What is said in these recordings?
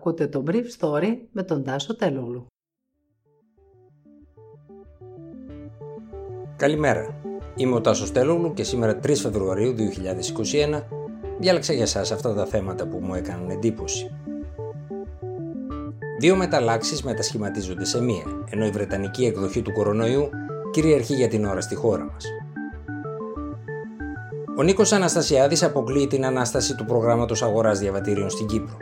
Ακούτε το Brief Story με τον Τάσο Τελούλου. Καλημέρα. Είμαι ο Τάσος Τελούλου και σήμερα 3 Φεβρουαρίου 2021 διάλεξα για σας αυτά τα θέματα που μου έκαναν εντύπωση. Δύο μεταλλάξεις μετασχηματίζονται σε μία, ενώ η βρετανική εκδοχή του κορονοϊού κυριαρχεί για την ώρα στη χώρα μας. Ο Νίκος Αναστασιάδης αποκλείει την ανάσταση του προγράμματος αγοράς διαβατήριων στην Κύπρο.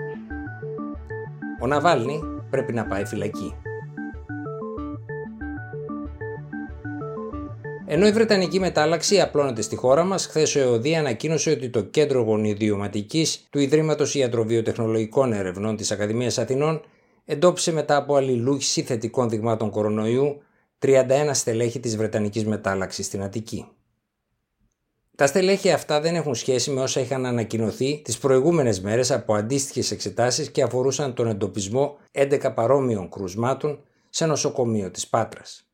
Ο Ναβάλνη πρέπει να πάει φυλακή. Ενώ η Βρετανική μετάλλαξη απλώνεται στη χώρα μας, χθες ο ΕΟΔΗ ανακοίνωσε ότι το Κέντρο Γονιδιωματικής του Ιδρύματος Ιατροβιοτεχνολογικών Ερευνών της Ακαδημίας Αθηνών εντόπισε μετά από αλληλούχηση θετικών δειγμάτων κορονοϊού 31 στελέχη της Βρετανικής μετάλλαξης στην Αττική. Τα στελέχη αυτά δεν έχουν σχέση με όσα είχαν ανακοινωθεί τις προηγούμενες μέρες από αντίστοιχες εξετάσεις και αφορούσαν τον εντοπισμό 11 παρόμοιων κρουσμάτων σε νοσοκομείο της Πάτρας.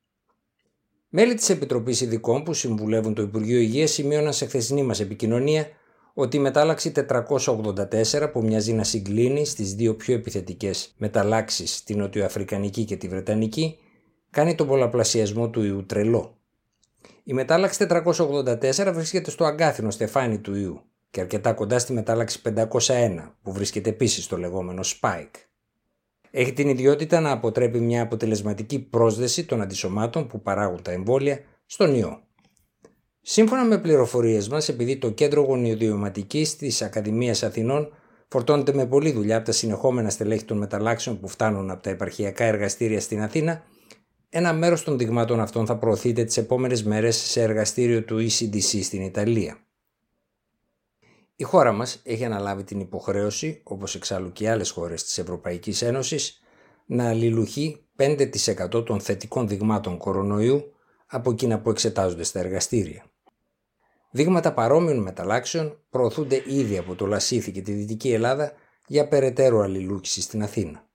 Μέλη της Επιτροπής Ειδικών που συμβουλεύουν το Υπουργείο Υγείας σημείωναν σε χθεσινή μας επικοινωνία ότι η μετάλλαξη 484 που μοιάζει να συγκλίνει στις δύο πιο επιθετικές μεταλλάξεις, την Νοτιοαφρικανική και τη Βρετανική, κάνει τον πολλαπλασιασμό του ιού τρελό. Η μετάλλαξη 484 βρίσκεται στο αγκάθινο στεφάνι του ιού και αρκετά κοντά στη μετάλλαξη 501 που βρίσκεται επίσης στο λεγόμενο spike. Έχει την ιδιότητα να αποτρέπει μια αποτελεσματική πρόσδεση των αντισωμάτων που παράγουν τα εμβόλια στον ιό. Σύμφωνα με πληροφορίες μας, επειδή το κέντρο γονιοδιωματικής της Ακαδημίας Αθηνών φορτώνεται με πολλή δουλειά από τα συνεχόμενα στελέχη των μεταλλάξεων που φτάνουν από τα επαρχιακά εργαστήρια στην Αθήνα, ένα μέρος των δειγμάτων αυτών θα προωθείται τις επόμενες μέρες σε εργαστήριο του ECDC στην Ιταλία. Η χώρα μας έχει αναλάβει την υποχρέωση, όπως εξάλλου και άλλες χώρες της Ευρωπαϊκής Ένωσης, να αλληλουχεί 5% των θετικών δειγμάτων κορονοϊού από εκείνα που εξετάζονται στα εργαστήρια. Δείγματα παρόμοιων μεταλλάξεων προωθούνται ήδη από το Λασίθι και τη Δυτική Ελλάδα για περαιτέρω αλληλούχηση στην Αθήνα.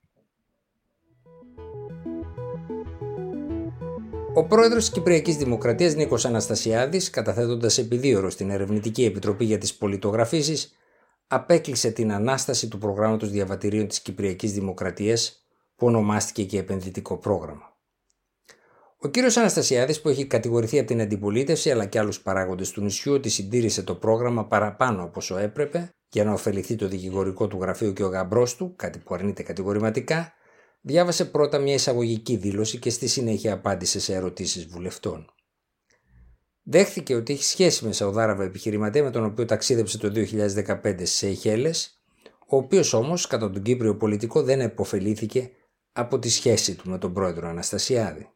Ο πρόεδρος της Κυπριακής Δημοκρατίας Νίκος Αναστασιάδης, καταθέτοντας επιδίωρο στην Ερευνητική Επιτροπή για τις Πολιτογραφήσεις, απέκλεισε την ανάσταση του προγράμματος διαβατηρίων της Κυπριακής Δημοκρατίας, που ονομάστηκε και επενδυτικό πρόγραμμα. Ο κύριος Αναστασιάδης, που έχει κατηγορηθεί από την αντιπολίτευση αλλά και άλλους παράγοντες του νησιού ότι συντήρησε το πρόγραμμα παραπάνω από όσο έπρεπε για να ωφεληθεί το δικηγορικό του γραφείο και ο γαμπρός του, κάτι που αρνείται κατηγορηματικά, διάβασε πρώτα μια εισαγωγική δήλωση και στη συνέχεια απάντησε σε ερωτήσεις βουλευτών. Δέχθηκε ότι έχει σχέση με Σαουδάραβα επιχειρηματία με τον οποίο ταξίδεψε το 2015 σε Αιχέλες, ο οποίος όμως κατά τον Κύπριο πολιτικό δεν επωφελήθηκε από τη σχέση του με τον πρόεδρο Αναστασιάδη.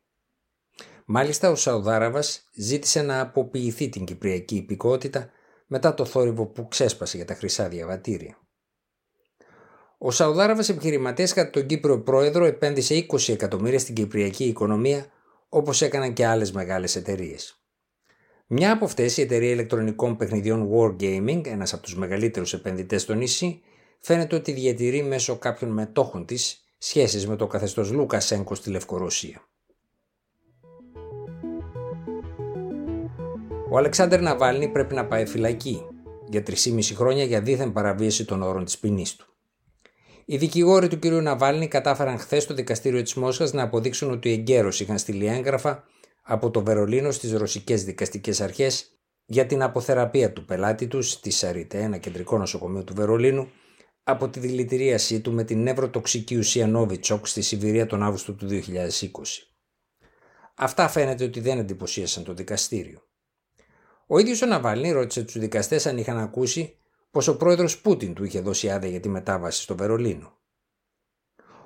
Μάλιστα ο Σαουδάραβας ζήτησε να αποποιηθεί την κυπριακή υπηκότητα μετά το θόρυβο που ξέσπασε για τα χρυσά διαβατήρια. Ο Σαουδάραβας επιχειρηματίας κατά τον Κύπριο πρόεδρο επένδυσε 20 εκατομμύρια στην κυπριακή οικονομία όπως έκαναν και άλλες μεγάλες εταιρείες. Μια από αυτές, η εταιρεία ηλεκτρονικών παιχνιδιών Wargaming, ένας από τους μεγαλύτερους επενδυτές στο νησί, φαίνεται ότι διατηρεί μέσω κάποιων μετόχων της σχέσεις με το καθεστώς Λούκασέγκο στη Λευκορωσία. Ο Αλεξάνδρ Ναβάλνη πρέπει να πάει φυλακή για 3,5 χρόνια για δίθεν παραβίαση των όρων της ποινής του. Οι δικηγόροι του κ. Ναβάλνη κατάφεραν χθες στο δικαστήριο της Μόσχας να αποδείξουν ότι εγκαίρως είχαν στείλει έγγραφα από το Βερολίνο στις ρωσικές δικαστικές αρχές για την αποθεραπεία του πελάτη τους στη Σαρίτε, ένα κεντρικό νοσοκομείο του Βερολίνου, από τη δηλητηρίασή του με την νευροτοξική ουσία Νόβιτσοκ στη Σιβηρία τον Αύγουστο του 2020. Αυτά φαίνεται ότι δεν εντυπωσίασαν το δικαστήριο. Ο ίδιος ο Ναβάλνη ρώτησε τους δικαστές αν είχαν ακούσει πως ο πρόεδρος Πούτιν του είχε δώσει άδεια για τη μετάβαση στο Βερολίνο.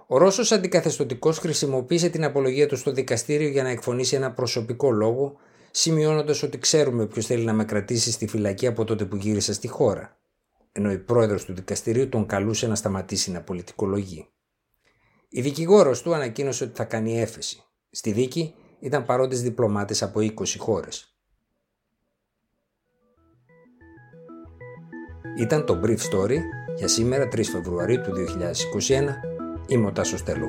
Ο Ρώσος αντικαθεστωτικός χρησιμοποίησε την απολογία του στο δικαστήριο για να εκφωνήσει ένα προσωπικό λόγο, σημειώνοντας ότι ξέρουμε ποιος θέλει να με κρατήσει στη φυλακή από τότε που γύρισα στη χώρα, ενώ η πρόεδρος του δικαστηρίου τον καλούσε να σταματήσει να πολιτικολογεί. Η δικηγόρος του ανακοίνωσε ότι θα κάνει έφεση. Στη δίκη ήταν παρόντες διπλωμάτες από 20 χώρες. Ήταν το Brief Story για σήμερα 3 Φεβρουαρίου του 2021. Είμαι ο Τάσος Τελού.